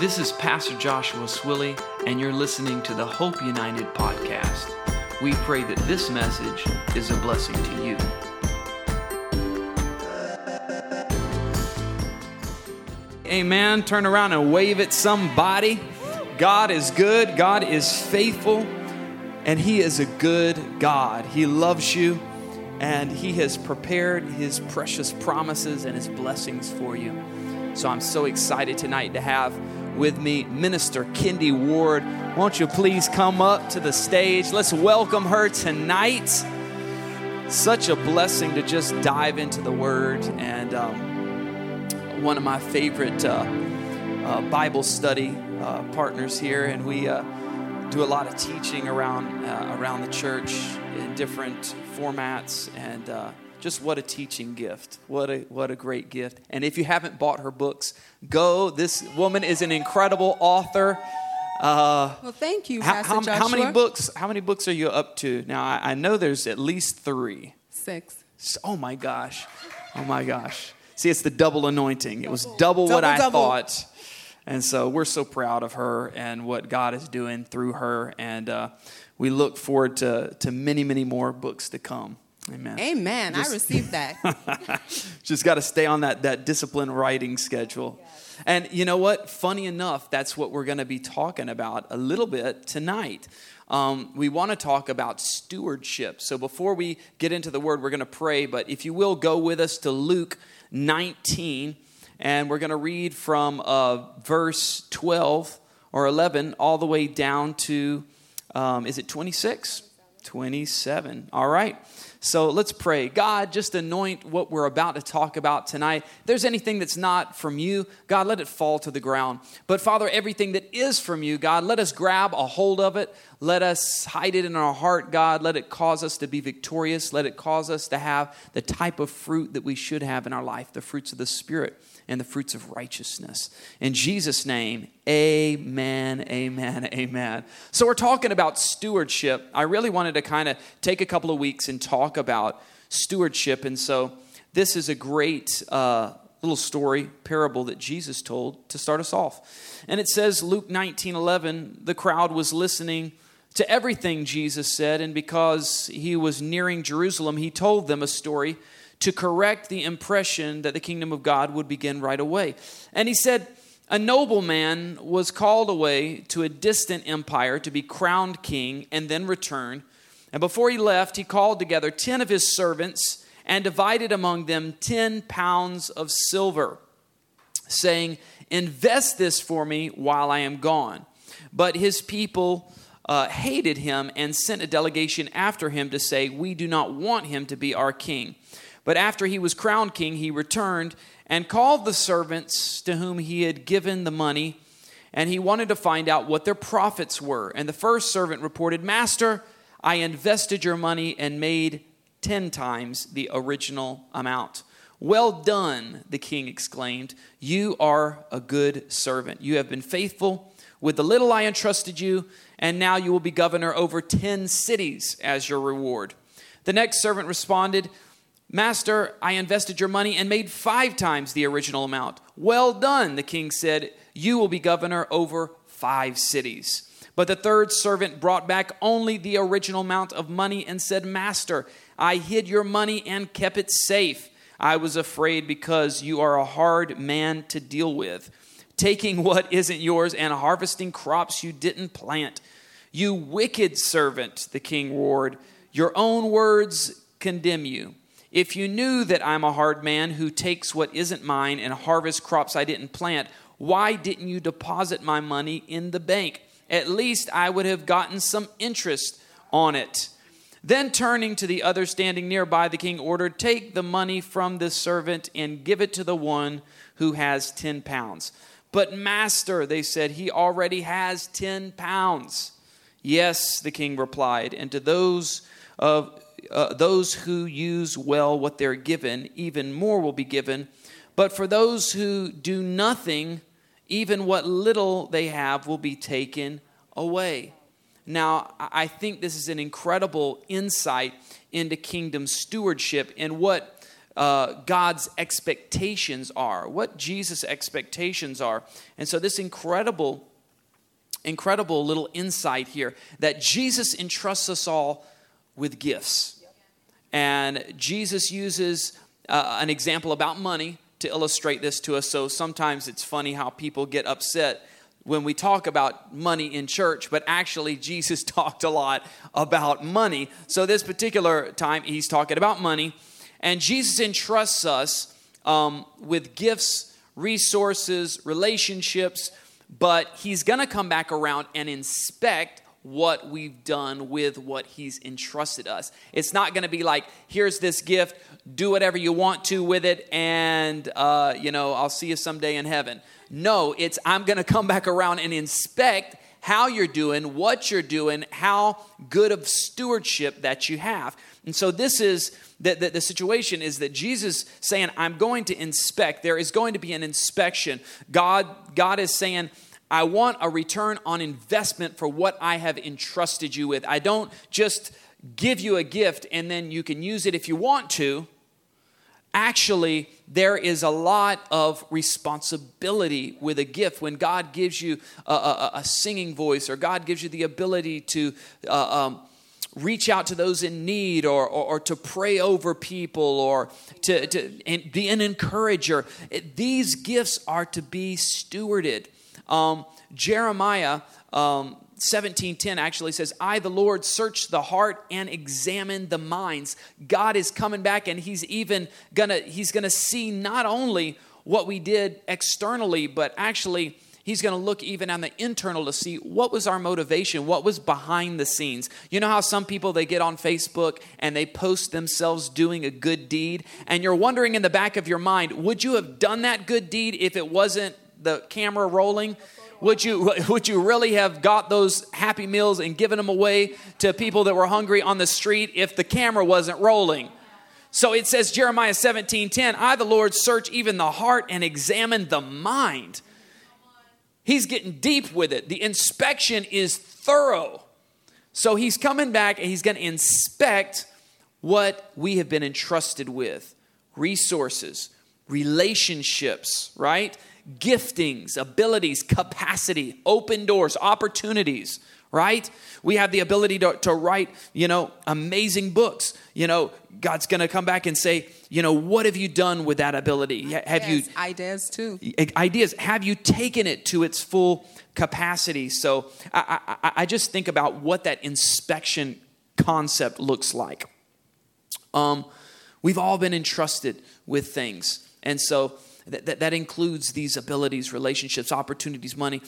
This is Pastor Joshua Swilly, and you're listening to the Hope United podcast. We pray that this message is a blessing to you. Amen. Turn around and wave at somebody. God is good, God is faithful, and He is a good God. He loves you, and He has prepared His precious promises and His blessings for you. So I'm so excited tonight to have with me Minister Kendy Ward. Won't you please come up to the stage? Let's welcome her tonight. Such a blessing to just dive into the Word and. Um, one of my favorite uh, uh, Bible study uh, partners here, and we uh, do a lot of teaching around uh, around the church in different formats, and uh, just what a teaching gift! What a what a great gift! And if you haven't bought her books, go. This woman is an incredible author. well, thank you, how, Pastor how, Joshua. how many books? How many books are you up to now? I, I know there's at least three. Six. Oh my gosh! Oh my gosh! See, it's the double anointing. It was double, what Double, I double. thought. And so we're so proud of her and what God is doing through her. And uh, we look forward to, to many, many more books to come. Amen. Amen. Just- I received that. Just got to stay on that, that disciplined writing schedule. And you know what? Funny enough, that's what we're going to be talking about a little bit tonight. Um, we want to talk about stewardship. So before we get into the word, we're going to pray. But if you will, go with us to Luke 19, and we're going to read from uh, verse 12 or 11 all the way down to, um, is it 26? 27. All right. So let's pray. God, just anoint what we're about to talk about tonight. If there's anything that's not from you, God, let it fall to the ground. But Father, everything that is from you, God, let us grab a hold of it. Let us hide it in our heart, God. Let it cause us to be victorious. Let it cause us to have the type of fruit that we should have in our life the fruits of the Spirit and the fruits of righteousness. In Jesus' name, amen, amen, amen. So, we're talking about stewardship. I really wanted to kind of take a couple of weeks and talk about stewardship. And so, this is a great uh, little story, parable that Jesus told to start us off. And it says, Luke 19 11, the crowd was listening to everything Jesus said, and because he was nearing Jerusalem, he told them a story to correct the impression that the kingdom of God would begin right away. And he said, A nobleman was called away to a distant empire to be crowned king and then return. And before he left, he called together 10 of his servants and divided among them 10 pounds of silver, saying, Invest this for me while I am gone. But his people uh, hated him and sent a delegation after him to say, We do not want him to be our king. But after he was crowned king, he returned and called the servants to whom he had given the money, and he wanted to find out what their profits were. And the first servant reported, Master, I invested your money and made ten times the original amount. Well done, the king exclaimed. You are a good servant. You have been faithful with the little I entrusted you, and now you will be governor over ten cities as your reward. The next servant responded, Master, I invested your money and made five times the original amount. Well done, the king said. You will be governor over five cities. But the third servant brought back only the original amount of money and said, Master, I hid your money and kept it safe. I was afraid because you are a hard man to deal with, taking what isn't yours and harvesting crops you didn't plant. You wicked servant, the king roared. Your own words condemn you. If you knew that I'm a hard man who takes what isn't mine and harvests crops I didn't plant, why didn't you deposit my money in the bank? At least I would have gotten some interest on it. Then turning to the other standing nearby, the king ordered, Take the money from this servant and give it to the one who has 10 pounds. But, master, they said, he already has 10 pounds. Yes, the king replied, and to those of uh, those who use well what they're given, even more will be given. But for those who do nothing, even what little they have will be taken away. Now, I think this is an incredible insight into kingdom stewardship and what uh, God's expectations are, what Jesus' expectations are. And so, this incredible, incredible little insight here that Jesus entrusts us all with gifts. And Jesus uses uh, an example about money to illustrate this to us. So sometimes it's funny how people get upset when we talk about money in church, but actually Jesus talked a lot about money. So this particular time, he's talking about money, and Jesus entrusts us um, with gifts, resources, relationships, but he's going to come back around and inspect what we've done with what he's entrusted us. It's not going to be like, here's this gift, do whatever you want to with it, and, uh, you know, I'll see you someday in heaven. No, it's I'm going to come back around and inspect how you're doing, what you're doing, how good of stewardship that you have. And so this is the, the, the, situation is that Jesus saying, I'm going to inspect. There is going to be an inspection. God, God is saying, I want a return on investment for what I have entrusted you with. I don't just give you a gift and then you can use it if you want to. Actually, there is a lot of responsibility with a gift. When God gives you a, a, a singing voice or God gives you the ability to uh, um, reach out to those in need or, or, or, to pray over people or to, to be an encourager, it, these gifts are to be stewarded. Um, Jeremiah um, 17:10 actually says, "I the Lord search the heart and examine the minds." God is coming back and he's even going to he's going to see not only what we did externally, but actually he's going to look even on the internal to see what was our motivation what was behind the scenes you know how some people they get on facebook and they post themselves doing a good deed and you're wondering in the back of your mind would you have done that good deed if it wasn't the camera rolling? Would you, would you really have got those happy meals and given them away to people that were hungry on the street if the camera wasn't rolling? So it says, Jeremiah 17 10, I, the Lord, search even the heart and examine the mind. He's getting deep with it. The inspection is thorough. So he's coming back and he's going to inspect what we have been entrusted with resources, relationships, right? Giftings, abilities, capacity, open doors, opportunities, right? We have the ability to, to write, you know, amazing books. You know, God's going to come back and say, you know, what have you done with that ability? Have yes, you ideas too? Ideas. Have you taken it to its full capacity? So I, I, I just think about what that inspection concept looks like. Um, we've all been entrusted with things, and so that, that, that includes these abilities, relationships, opportunities, money.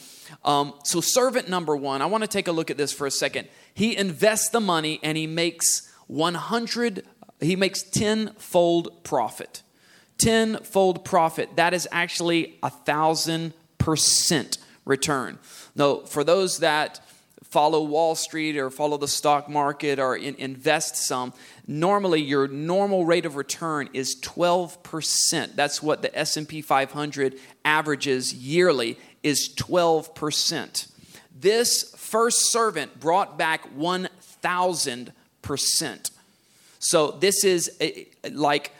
Um, so, servant number one, I want to take a look at this for a second. He invests the money and he makes 100, he makes tenfold profit. Tenfold profit. That is actually a thousand percent return. Now, for those that follow Wall Street or follow the stock market or in, invest some, normally your normal rate of return is 12%. That's what the S&P 500 averages yearly is 12%. This first servant brought back 1000%. So this is a, like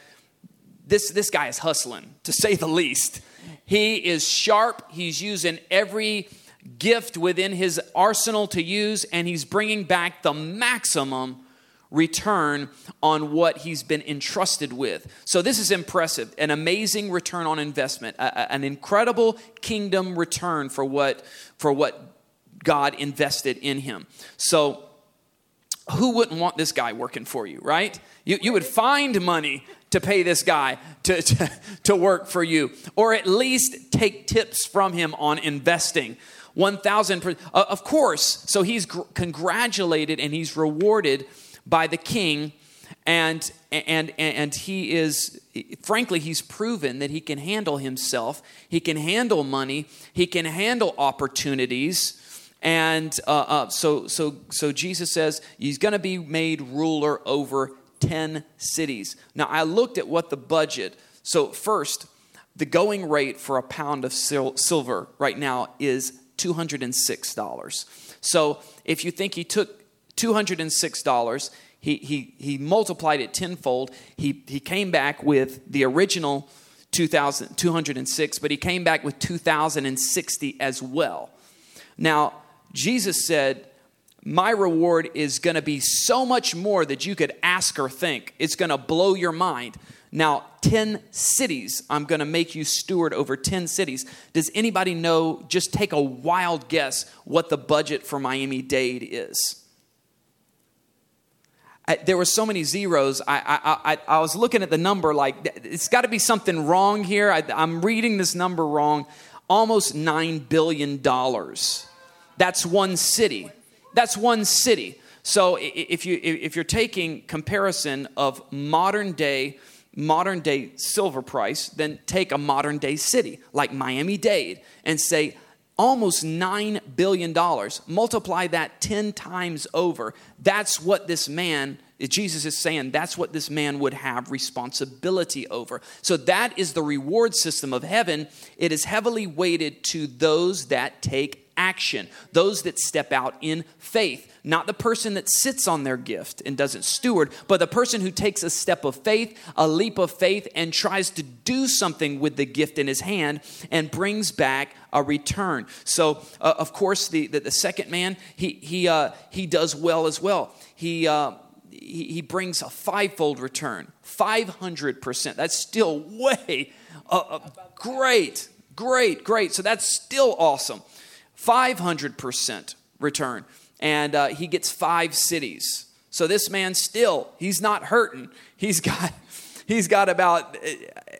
this this guy is hustling to say the least. He is sharp. He's using every gift within his arsenal to use, and he's bringing back the maximum return on what he's been entrusted with. So, this is impressive an amazing return on investment, a, an incredible kingdom return for what, for what God invested in him. So, who wouldn't want this guy working for you, right? You, you would find money to pay this guy to, to, to work for you, or at least take tips from him on investing. 1,000. Uh, of course, so he's congratulated and he's rewarded by the king. And, and, and he is, frankly, he's proven that he can handle himself. He can handle money. He can handle opportunities. And uh, uh, so, so, so Jesus says he's going to be made ruler over 10 cities. Now, I looked at what the budget, so first, the going rate for a pound of sil- silver right now is $206. So if you think he took $206, he, he, he multiplied it tenfold. He, he came back with the original 2000, 206, but he came back with 2,060 as well. Now, Jesus said, My reward is going to be so much more that you could ask or think. It's going to blow your mind. Now, 10 cities, I'm going to make you steward over 10 cities. Does anybody know, just take a wild guess, what the budget for Miami Dade is? I, there were so many zeros. I, I, I, I, was looking at the number like, it's got to be something wrong here. I, I'm reading this number wrong. Almost $9 billion. That's one city. That's one city. So if, you, if you're taking comparison of modern day modern day silver price, then take a modern day city like Miami Dade and say, almost $9 billion. Multiply that 10 times over. That's what this man, Jesus is saying, that's what this man would have responsibility over. So that is the reward system of heaven. It is heavily weighted to those that take action, those that step out in faith. Not the person that sits on their gift and doesn't steward, but the person who takes a step of faith, a leap of faith, and tries to do something with the gift in his hand and brings back a return. So, uh, of course, the, the, the, second man, he, he, uh, he does well as well. He, uh, he, he brings a fivefold return, 500%. That's still way uh, uh, great, great, great. So, that's still awesome. 500% return. And uh, he gets five cities. So this man still, he's not hurting. He's got, he's got about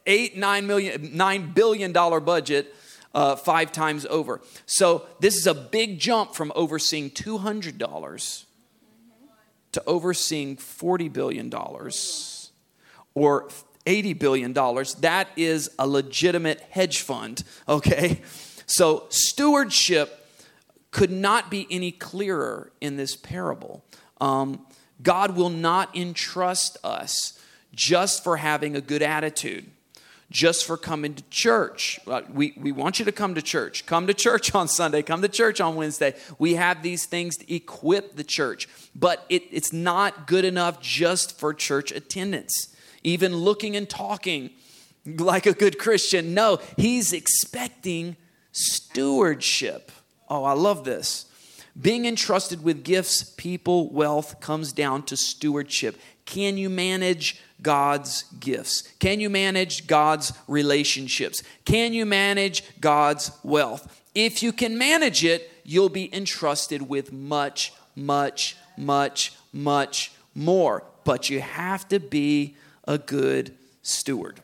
eight, nine million, nine billion dollar budget uh, five times over. So this is a big jump from overseeing $200 to overseeing $40 billion or $80 billion. That is a legitimate hedge fund, okay? So, stewardship could not be any clearer in this parable. Um, God will not entrust us just for having a good attitude, just for coming to church. Uh, we, we want you to come to church. Come to church on Sunday, come to church on Wednesday. We have these things to equip the church, but it, it's not good enough just for church attendance. Even looking and talking like a good Christian. No, he's expecting Stewardship. Oh, I love this. Being entrusted with gifts, people, wealth comes down to stewardship. Can you manage God's gifts? Can you manage God's relationships? Can you manage God's wealth? If you can manage it, you'll be entrusted with much, much, much, much more. But you have to be a good steward.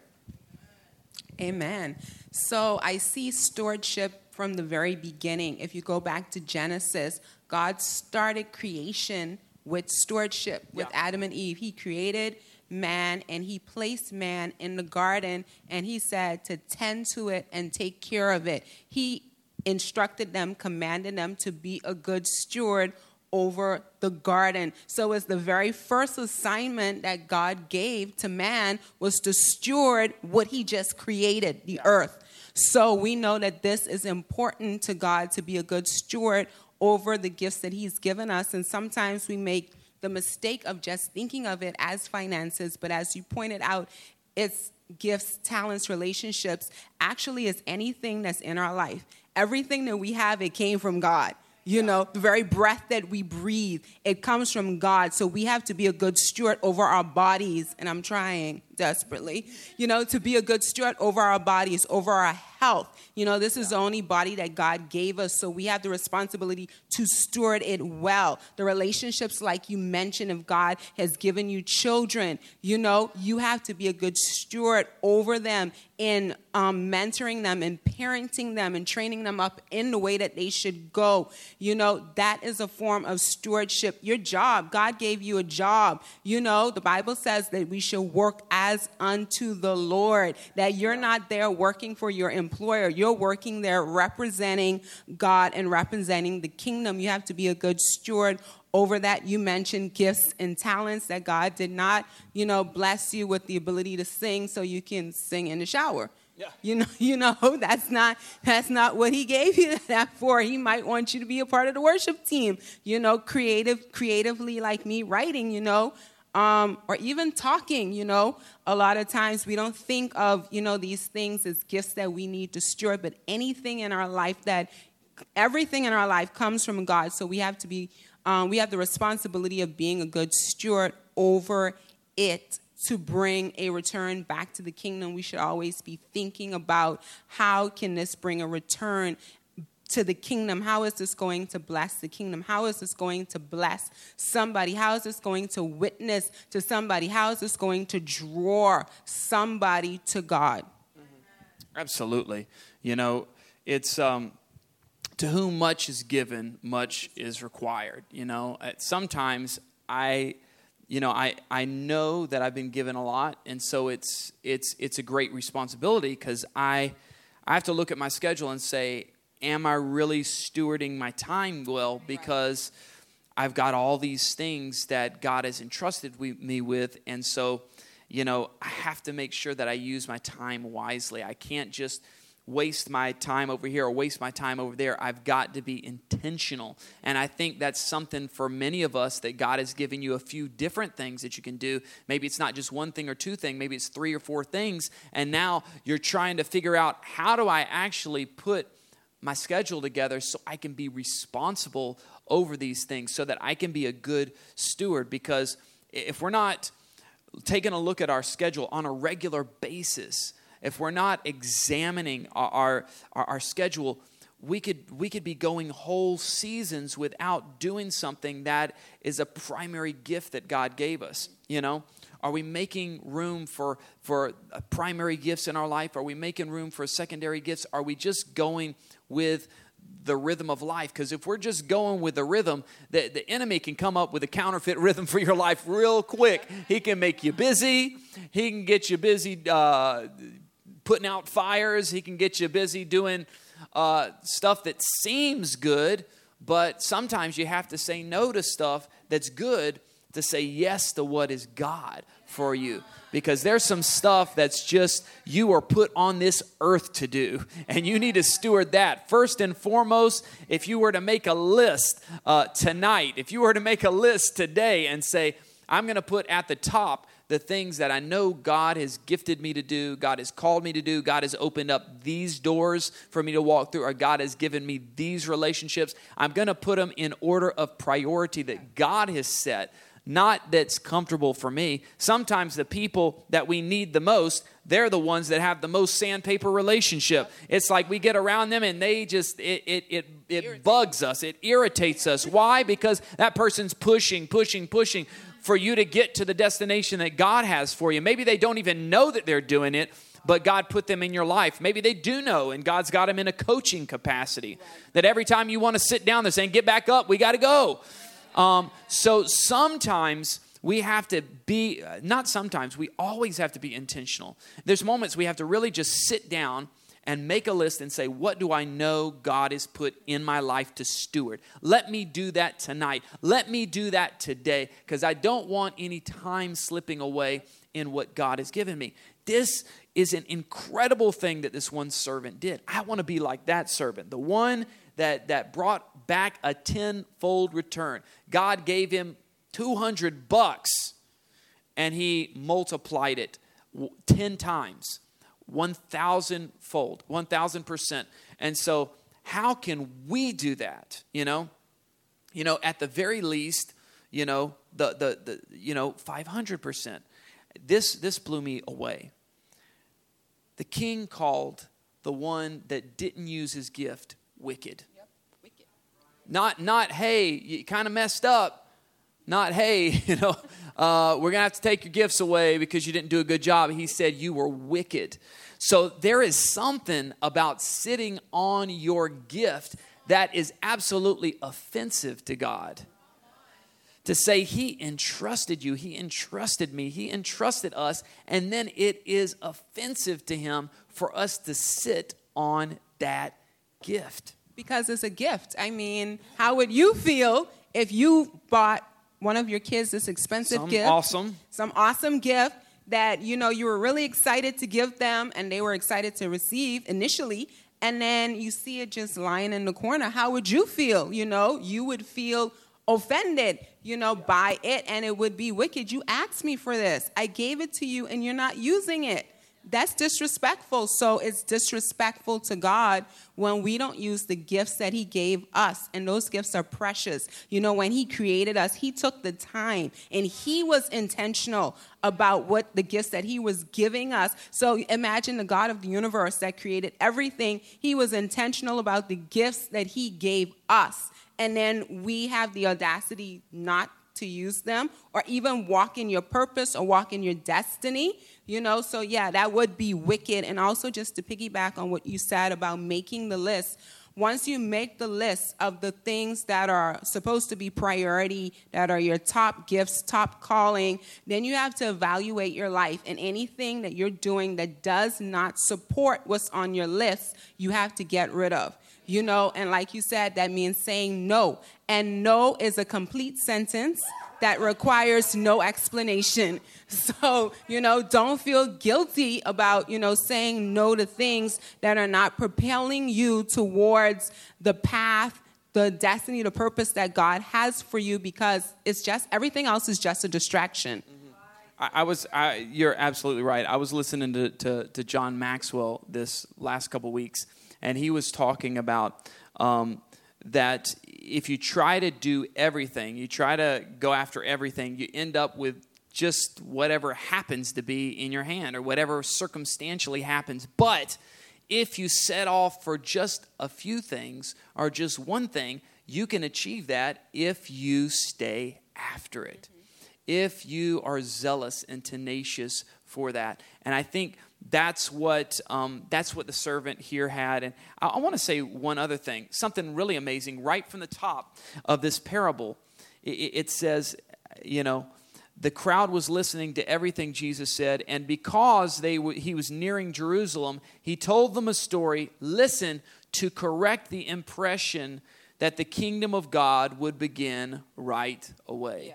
Amen. So I see stewardship from the very beginning. If you go back to Genesis, God started creation with stewardship with yeah. Adam and Eve. He created man and he placed man in the garden and he said to tend to it and take care of it. He instructed them, commanded them to be a good steward over the garden. So it's the very first assignment that God gave to man was to steward what he just created, the earth. So we know that this is important to God to be a good steward over the gifts that he's given us and sometimes we make the mistake of just thinking of it as finances, but as you pointed out, it's gifts, talents, relationships, actually is anything that's in our life. Everything that we have, it came from God. You know, the very breath that we breathe, it comes from God. So we have to be a good steward over our bodies. And I'm trying desperately, you know, to be a good steward over our bodies, over our health. You know, this is the only body that God gave us, so we have the responsibility to steward it well. The relationships, like you mentioned, if God has given you children, you know, you have to be a good steward over them in um, mentoring them and parenting them and training them up in the way that they should go. You know, that is a form of stewardship. Your job, God gave you a job. You know, the Bible says that we should work as unto the Lord, that you're not there working for your employer employer. You're working there representing God and representing the kingdom. You have to be a good steward over that. You mentioned gifts and talents that God did not, you know, bless you with the ability to sing so you can sing in the shower. Yeah. You know, you know that's not that's not what he gave you that for. He might want you to be a part of the worship team. You know, creative, creatively like me writing. You know, um, or even talking. You know, a lot of times we don't think of you know these things as gifts that we need to steward, but anything in our life that everything in our life comes from God. So we have to be um, we have the responsibility of being a good steward over it to bring a return back to the kingdom, we should always be thinking about how can this bring a return to the kingdom? How is this going to bless the kingdom? How is this going to bless somebody? How is this going to witness to somebody? How is this going to draw somebody to God? Absolutely. You know, it's um, to whom much is given, much is required. You know, sometimes I you know, I, I know that I've been given a lot, and so it's it's it's a great responsibility because I I have to look at my schedule and say, am I really stewarding my time well? Because I've got all these things that God has entrusted me with, and so you know I have to make sure that I use my time wisely. I can't just waste my time over here or waste my time over there. I've got to be intentional. And I think that's something for many of us that God has given you a few different things that you can do. Maybe it's not just one thing or two things, maybe it's three or four things. And now you're trying to figure out how do I actually put my schedule together so I can be responsible over these things so that I can be a good steward because if we're not taking a look at our schedule on a regular basis, if we're not examining our, our, our, schedule, we could, we could be going whole seasons without doing something that is a primary gift that God gave us. You know, are we making room for, for primary gifts in our life? Are we making room for secondary gifts? Are we just going with the rhythm of life. Because if we're just going with the rhythm, the, the enemy can come up with a counterfeit rhythm for your life real quick. He can make you busy, he can get you busy uh, putting out fires. He can get you busy doing uh, stuff that seems good, but sometimes you have to say no to stuff that's good to say yes to what is God for you. Because there's some stuff that's just you are put on this earth to do, and you need to steward that. First and foremost, if you were to make a list uh, tonight, if you were to make a list today and say, I'm going to put at the top the things that I know God has gifted me to do, God has called me to do, God has opened up these doors for me to walk through, or God has given me these relationships. I'm going to put them in order of priority that God has set, not that's comfortable for me. Sometimes the people that we need the most, they're the ones that have the most sandpaper relationship. It's like we get around them and they just, it, it, it, it bugs us, it irritates us. Why? Because that person's pushing, pushing, pushing for you to get to the destination that God has for you. Maybe they don't even know that they're doing it, but God put them in your life. Maybe they do know, and God's got them in a coaching capacity. That every time you want to sit down, they're saying, Get back up, we got to go. Um, so sometimes we have to be, not sometimes, we always have to be intentional. There's moments we have to really just sit down and make a list and say, What do I know God has put in my life to steward? Let me do that tonight. Let me do that today because I don't want any time slipping away in what God has given me. This is an incredible thing that this one servant did. I want to be like that servant, the one that, that brought back a tenfold return. God gave him 200 bucks and he multiplied it 10 times. 1,000 fold, 1,000%. And so, how can we do that? You know, you know, at the very least, you know, the, the, the you know, 500%. This, this blew me away. The king called the one that didn't use his gift wicked. Not, not, hey, you kind of messed up. Not, hey, you know, uh, we're going to have to take your gifts away because you didn't do a good job. He said, You were wicked. So there is something about sitting on your gift that is absolutely offensive to God. To say, He entrusted you, He entrusted me, He entrusted us, and then it is offensive to Him for us to sit on that gift. Because it's a gift. I mean, how would you feel if you bought one of your kids this expensive some gift. Awesome. Some awesome gift. that you know you were really excited to give them and they were excited to receive initially and then you see it just lying in the corner how would you feel you know you would feel offended you know by it and it would be wicked you asked me for this i gave it to you and you're not using it that's disrespectful. So it's disrespectful to God when we don't use the gifts that He gave us. And those gifts are precious. You know, when He created us, He took the time and He was intentional about what the gifts that He was giving us. So imagine the God of the universe that created everything. He was intentional about the gifts that He gave us. And then we have the audacity not to use them or even walk in your purpose or walk in your destiny you know, so yeah, that would be wicked. And also, just to piggyback on what you said about making the list, once you make the list of the things that are supposed to be priority, that are your top gifts, top calling, then you have to evaluate your life. And anything that you're doing that does not support what's on your list, you have to get rid of. You know, and like you said, that means saying no. And no is a complete sentence that requires no explanation. So, you know, don't feel guilty about, you know, saying no to things that are not propelling you towards the path, the destiny, the purpose that God has for you because it's just everything else is just a distraction. I, was, I, you're absolutely right. I was listening to, to, to John Maxwell this last couple weeks, and he was talking about um, that if you try to do everything, you try to go after everything, you end up with just whatever happens to be in your hand or whatever circumstantially happens. But if you set off for just a few things or just one thing, you can achieve that if you stay after it. If you are zealous and tenacious for that. And I think that's what um, that's what the servant here had. And i, I want to say one other thing something really amazing. Right from the top of this parable it, it says you know the crowd was listening to everything jesus said and because they w- he was nearing jerusalem he told them a story. Listen to correct the impression that the kingdom of god would begin right away. Yeah.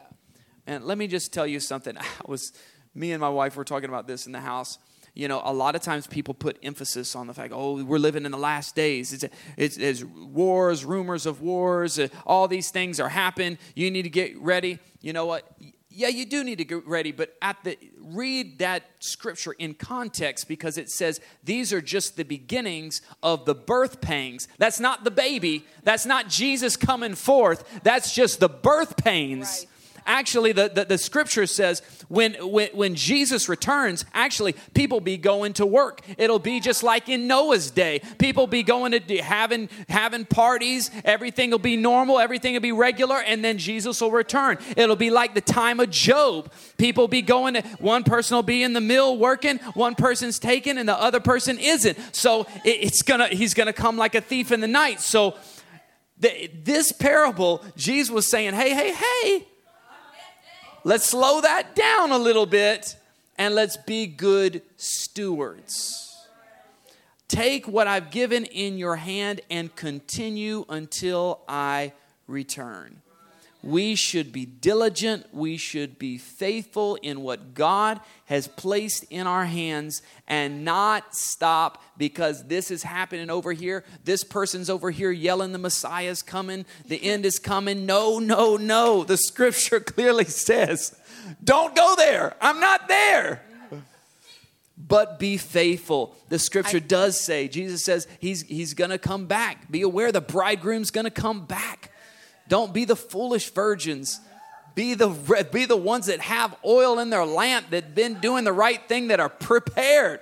and let me just tell you something. I was me and my wife were talking about this in the house you know, a lot of times people put emphasis on the fact, oh, we're living in the last days. It's, it's, it's wars, rumors of wars, uh, all these things are happening. You need to get ready. You know what? Yeah, you do need to get ready, but at the read that scripture in context because it says these are just the beginnings of the birth pangs. That's not the baby. That's not Jesus coming forth. That's just the birth pains. Right actually the, the, the, scripture says when, when, when jesus returns actually people be going to work. It'll be just like in noah's day. People be going to having having parties. Everything will be normal. Everything will be regular. And then jesus will return. It'll be like the time of job. People be going to one person will be in the mill working. One person's taken and the other person isn't. So it, it's gonna he's gonna come like a thief in the night. So this parable jesus was saying hey hey hey Let's slow that down a little bit and let's be good stewards. Take what I've given in your hand and continue until I return. We should be diligent. We should be faithful in what God has placed in our hands and not stop because this is happening over here. This person's over here yelling, The Messiah's coming. The end is coming. No, no, no. The scripture clearly says, Don't go there. I'm not there. But be faithful. The scripture does say, Jesus says he's, he's going to come back. Be aware the bridegroom's going to come back. Don't be the foolish virgins. Be the, be the ones that have oil in their lamp, that been doing the right thing, that are prepared.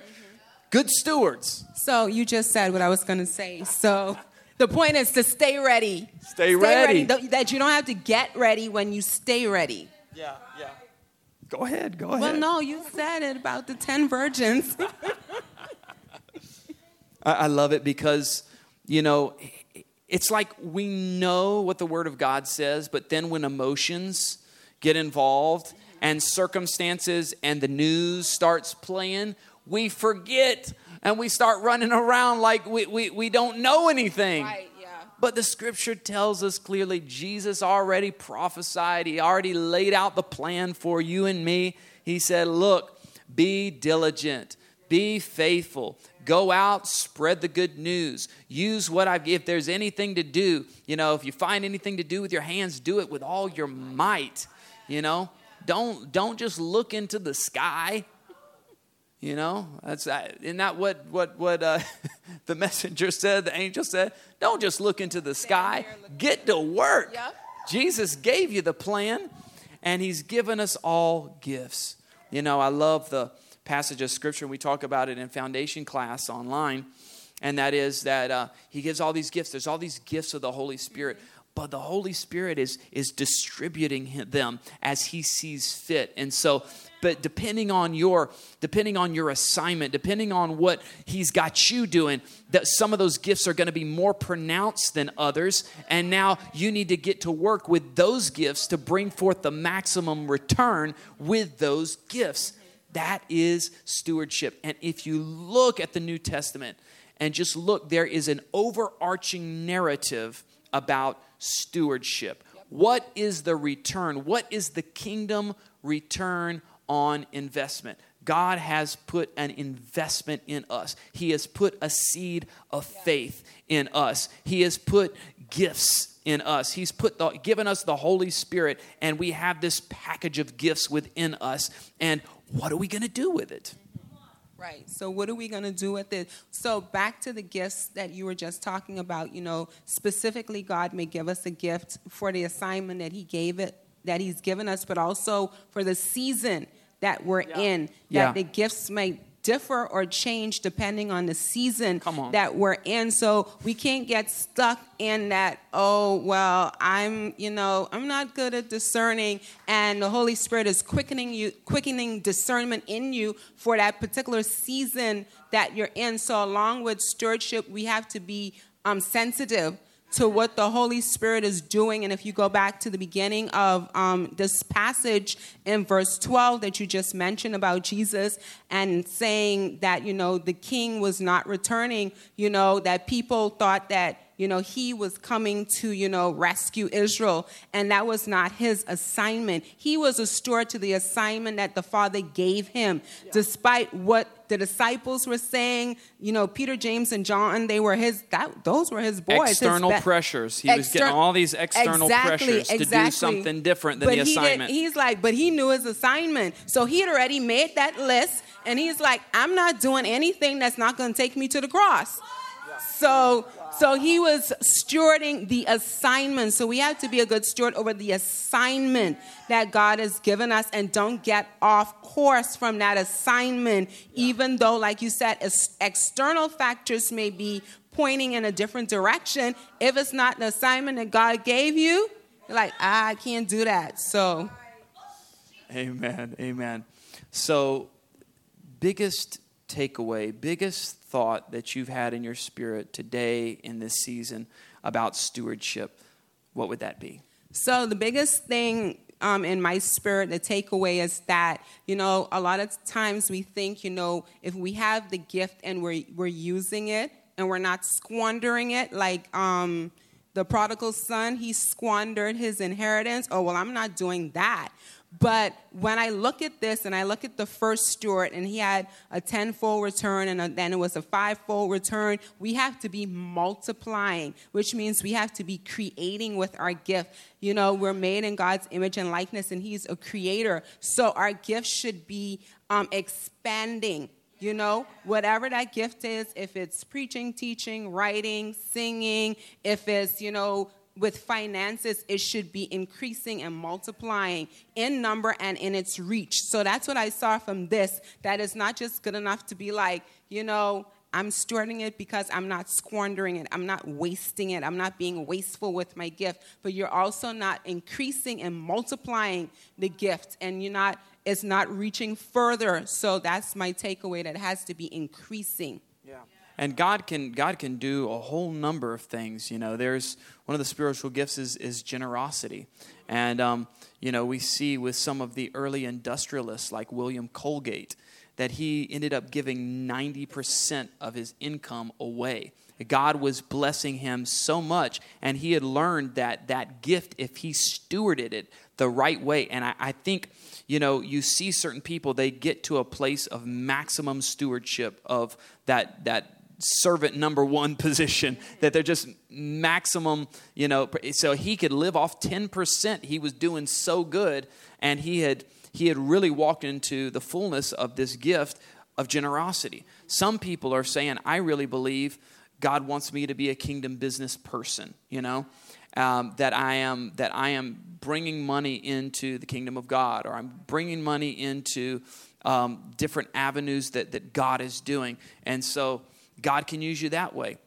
Good stewards. So you just said what I was going to say. So the point is to stay ready. Stay, stay ready. ready. That you don't have to get ready when you stay ready. Yeah, yeah. Go ahead, go ahead. Well, no, you said it about the 10 virgins. I love it because, you know, it's like we know what the Word of God says, but then when emotions get involved and circumstances and the news starts playing, we forget and we start running around like we, we, we don't know anything. Right, yeah. But the scripture tells us clearly Jesus already prophesied, He already laid out the plan for you and me. He said, Look, Be diligent. Be faithful. Go out, spread the good news. Use what I've if there's anything to do, you know, if you find anything to do with your hands, do it with all your might. You know? Don't don't just look into the sky. You know, that's isn't that what what what uh, the messenger said? The angel said, "Don't just look into the sky. Get to work." Yep. Jesus gave you the plan, and He's given us all gifts. You know, I love the passage of scripture. We talk about it in foundation class online, and that is that uh, He gives all these gifts. There's all these gifts of the Holy Spirit but the holy spirit is is distributing them as he sees fit and so but depending on your depending on your assignment depending on what he's got you doing that some of those gifts are going to be more pronounced than others and now you need to get to work with those gifts to bring forth the maximum return with those gifts that is stewardship and if you look at the new testament and just look there is an overarching narrative about stewardship. What is the return? What is the kingdom return on investment? God has put an investment in us. He has put a seed of faith in us. He has put gifts in us. He's put the, given us the Holy Spirit, and we have this package of gifts within us. And what are we going to do with it? Right. So, what are we going to do with it? So, back to the gifts that you were just talking about, you know, specifically, God may give us a gift for the assignment that He gave it, that He's given us, but also for the season that we're yeah. in, that yeah. the gifts may differ or change depending on the season that we're in. So we can't get stuck in that, oh, well, I'm, you know, I'm not good at discerning and the Holy Spirit is quickening you, quickening discernment in you for that particular season that you're in. So along with stewardship, we have to be um, sensitive to what the Holy Spirit is doing. And if you go back to the beginning of um, this passage in verse 12 that you just mentioned about Jesus and saying that, you know, the king was not returning, you know, that people thought that you know, he was coming to, you know, rescue Israel, and that was not his assignment. He was a steward to the assignment that the Father gave him, yeah. despite what the disciples were saying. You know, Peter, James, and John, they were his, that, those were his boys. External his pressures. He Exter- was getting all these external exactly, pressures to exactly. do something different than but the assignment. Did, he's like, but he knew his assignment. So he had already made that list, and he's like, I'm not doing anything that's not going to take me to the cross. So so he was stewarding the assignment. So we have to be a good steward over the assignment that God has given us and don't get off course from that assignment, even though, like you said, external factors may be pointing in a different direction. If it's not the assignment that God gave you, you're like, ah, I can't do that. So. Amen. Amen. So, biggest takeaway, biggest thought that you've had in your spirit today in this season about stewardship, what would that be? So, the biggest thing um, in my spirit, the takeaway is that, you know, a lot of times we think, you know, if we have the gift and we're, we're using it and we're not squandering it, like um, the prodigal son, he squandered his inheritance. Oh, well, I'm not doing that. But when I look at this and I look at the first steward, and he had a tenfold return, and then it was a fivefold return, we have to be multiplying, which means we have to be creating with our gift. You know, we're made in God's image and likeness, and He's a creator. So our gift should be um, expanding. You know, whatever that gift is, if it's preaching, teaching, writing, singing, if it's, you know, with finances, it should be increasing and multiplying in number and in its reach. So that's what I saw from this. That is not just good enough to be like, you know, I'm stewarding it because I'm not squandering it. I'm not wasting it. I'm not being wasteful with my gift. But you're also not increasing and multiplying the gift, and you're not. It's not reaching further. So that's my takeaway. That has to be increasing. And God can God can do a whole number of things. You know, there's one of the spiritual gifts is is generosity, and um, you know we see with some of the early industrialists like William Colgate that he ended up giving 90% of his income away. God was blessing him so much, and he had learned that that gift, if he stewarded it the right way, and I, I think, you know, you see certain people, they get to a place of maximum stewardship of that that servant number one position that they're just maximum you know so he could live off 10% he was doing so good and he had he had really walked into the fullness of this gift of generosity. Some people are saying i really believe god wants me to be a kingdom business person you know um, that i am that i am bringing money into the kingdom of god or i'm bringing money into um, different avenues that, that god is doing. And so God can use you that way.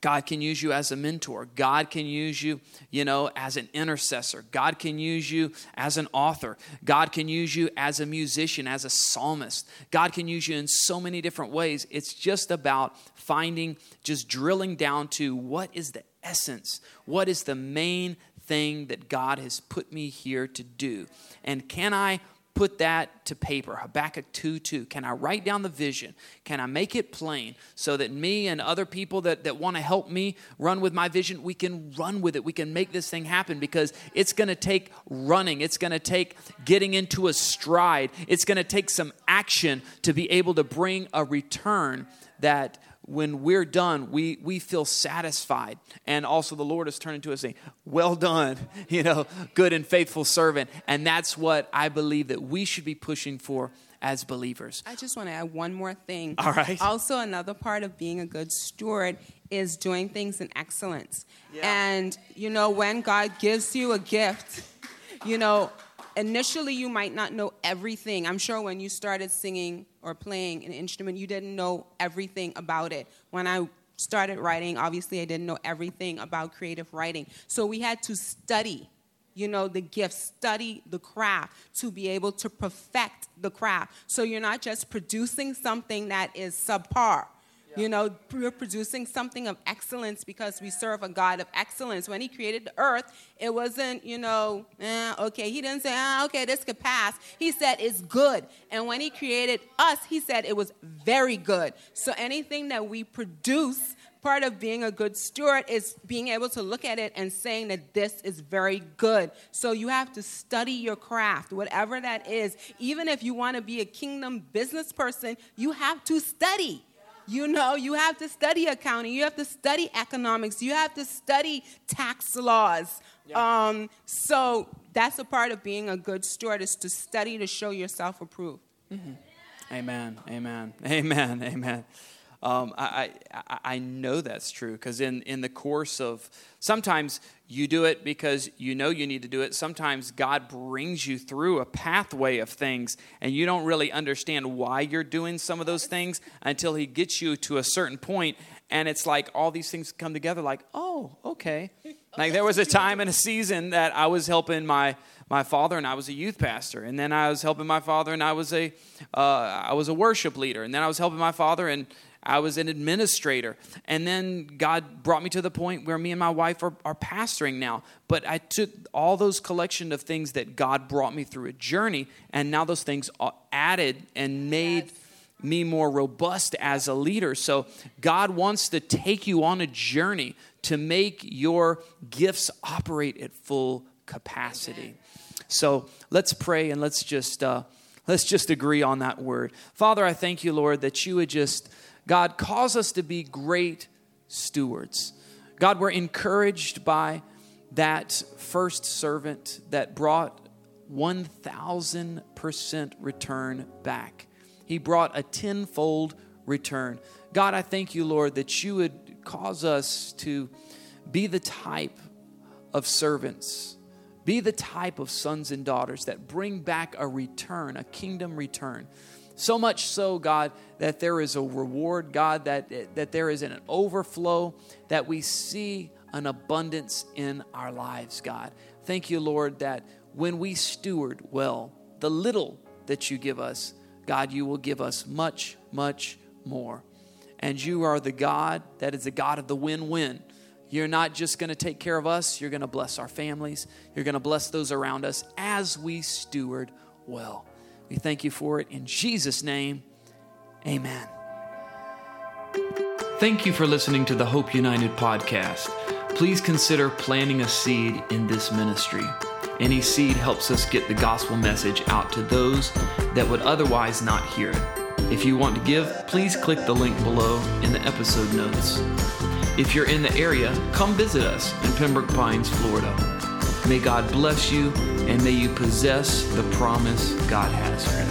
God can use you as a mentor. God can use you, you know, as an intercessor. God can use you as an author. God can use you as a musician, as a psalmist. God can use you in so many different ways. It's just about finding, just drilling down to what is the essence? What is the main thing that God has put me here to do? And can I put that to paper? Habakkuk 2 2. Can I write down the vision? Can I make it plain so that me and other people that, that want to help me run with my vision, we can run with it? We can make this thing happen because it's going to take running. It's going to take getting into a stride. It's going to take some action to be able to bring a return that when we're done, we, we feel satisfied. And also, the Lord is turning to us saying, Well done, you know, good and faithful servant. And that's what I believe that we should be pushing for as believers. I just want to add one more thing. All right. Also, another part of being a good steward is doing things in excellence. Yeah. And, you know, when God gives you a gift, you know, initially you might not know everything. I'm sure when you started singing or playing an instrument, you didn't know everything about it. When I started writing, obviously I didn't know everything about creative writing. So we had to study, you know, the gift, study the craft to be able to perfect the craft. So you're not just producing something that is subpar you know, we're producing something of excellence because we serve a God of excellence. When He created the earth, it wasn't, you know, eh, okay, He didn't say, ah, okay, this could pass. He said it's good. And when He created us, He said it was very good. So anything that we produce, part of being a good steward is being able to look at it and saying that this is very good. So you have to study your craft, whatever that is. Even if you want to be a kingdom business person, you have to study. You know, you have to study accounting, you have to study economics, you have to study tax laws. Yeah. Um, so that's a part of being a good steward is to study to show yourself approved. Mm-hmm. Amen. Amen. Amen. Amen. Um, I, I, I know that's true because in, in the course of sometimes you do it because you know you need to do it. Sometimes God brings you through a pathway of things and you don't really understand why you're doing some of those things until He gets you to a certain point and it's like all these things come together like, oh, okay. Like there was a time and a season that I was helping my my father and I was a youth pastor, and then I was helping my father and I was a uh, I was a worship leader, and then I was helping my father and I was an administrator. And then God brought me to the point where me and my wife are, are pastoring now. But I took all those collection of things that God brought me through a journey, and now those things are added and made yes. me more robust as a leader. So God wants to take you on a journey to make your gifts operate at full capacity. Amen. So let's pray and let's just uh, let's just agree on that word. Father, I thank you, Lord, that you would just God, cause us to be great stewards. God, we're encouraged by that first servant that brought 1,000% return back. He brought a tenfold return. God, I thank you, Lord, that you would cause us to be the type of servants, be the type of sons and daughters that bring back a return, a kingdom return. So much so, God, that there is a reward, God, that, that there is an overflow, that we see an abundance in our lives, God. Thank you, Lord, that when we steward well the little that you give us, God, you will give us much, much more. And you are the God that is the God of the win win. You're not just going to take care of us, you're going to bless our families, you're going to bless those around us as we steward well. We thank you for it in Jesus' name. Amen. Thank you for listening to the Hope United podcast. Please consider planting a seed in this ministry. Any seed helps us get the gospel message out to those that would otherwise not hear it. If you want to give, please click the link below in the episode notes. If you're in the area, come visit us in Pembroke Pines, Florida. May God bless you and may you possess the promise God has for you.